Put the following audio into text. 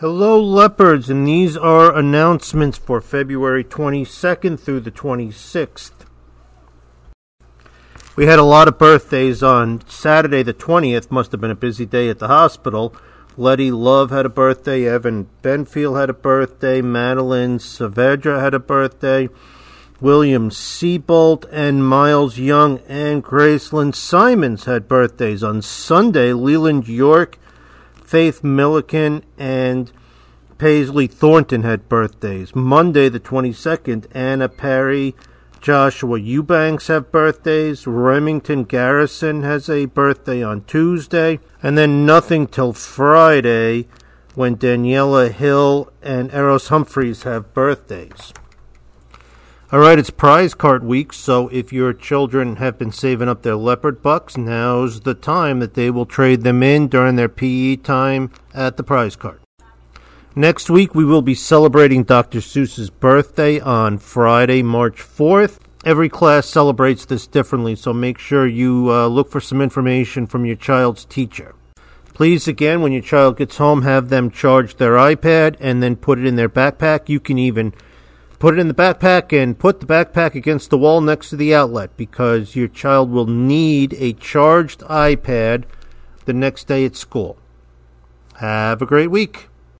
Hello, leopards, and these are announcements for February 22nd through the 26th. We had a lot of birthdays on Saturday, the 20th. Must have been a busy day at the hospital. Letty Love had a birthday. Evan Benfield had a birthday. Madeline Saavedra had a birthday. William Seabolt and Miles Young and Graceland Simons had birthdays. On Sunday, Leland York Faith Milliken and Paisley Thornton had birthdays. Monday, the 22nd, Anna Perry, Joshua Eubanks have birthdays. Remington Garrison has a birthday on Tuesday. And then nothing till Friday when Daniela Hill and Eros Humphreys have birthdays. All right, it's prize cart week, so if your children have been saving up their leopard bucks, now's the time that they will trade them in during their PE time at the prize cart. Next week, we will be celebrating Dr. Seuss's birthday on Friday, March 4th. Every class celebrates this differently, so make sure you uh, look for some information from your child's teacher. Please, again, when your child gets home, have them charge their iPad and then put it in their backpack. You can even Put it in the backpack and put the backpack against the wall next to the outlet because your child will need a charged iPad the next day at school. Have a great week.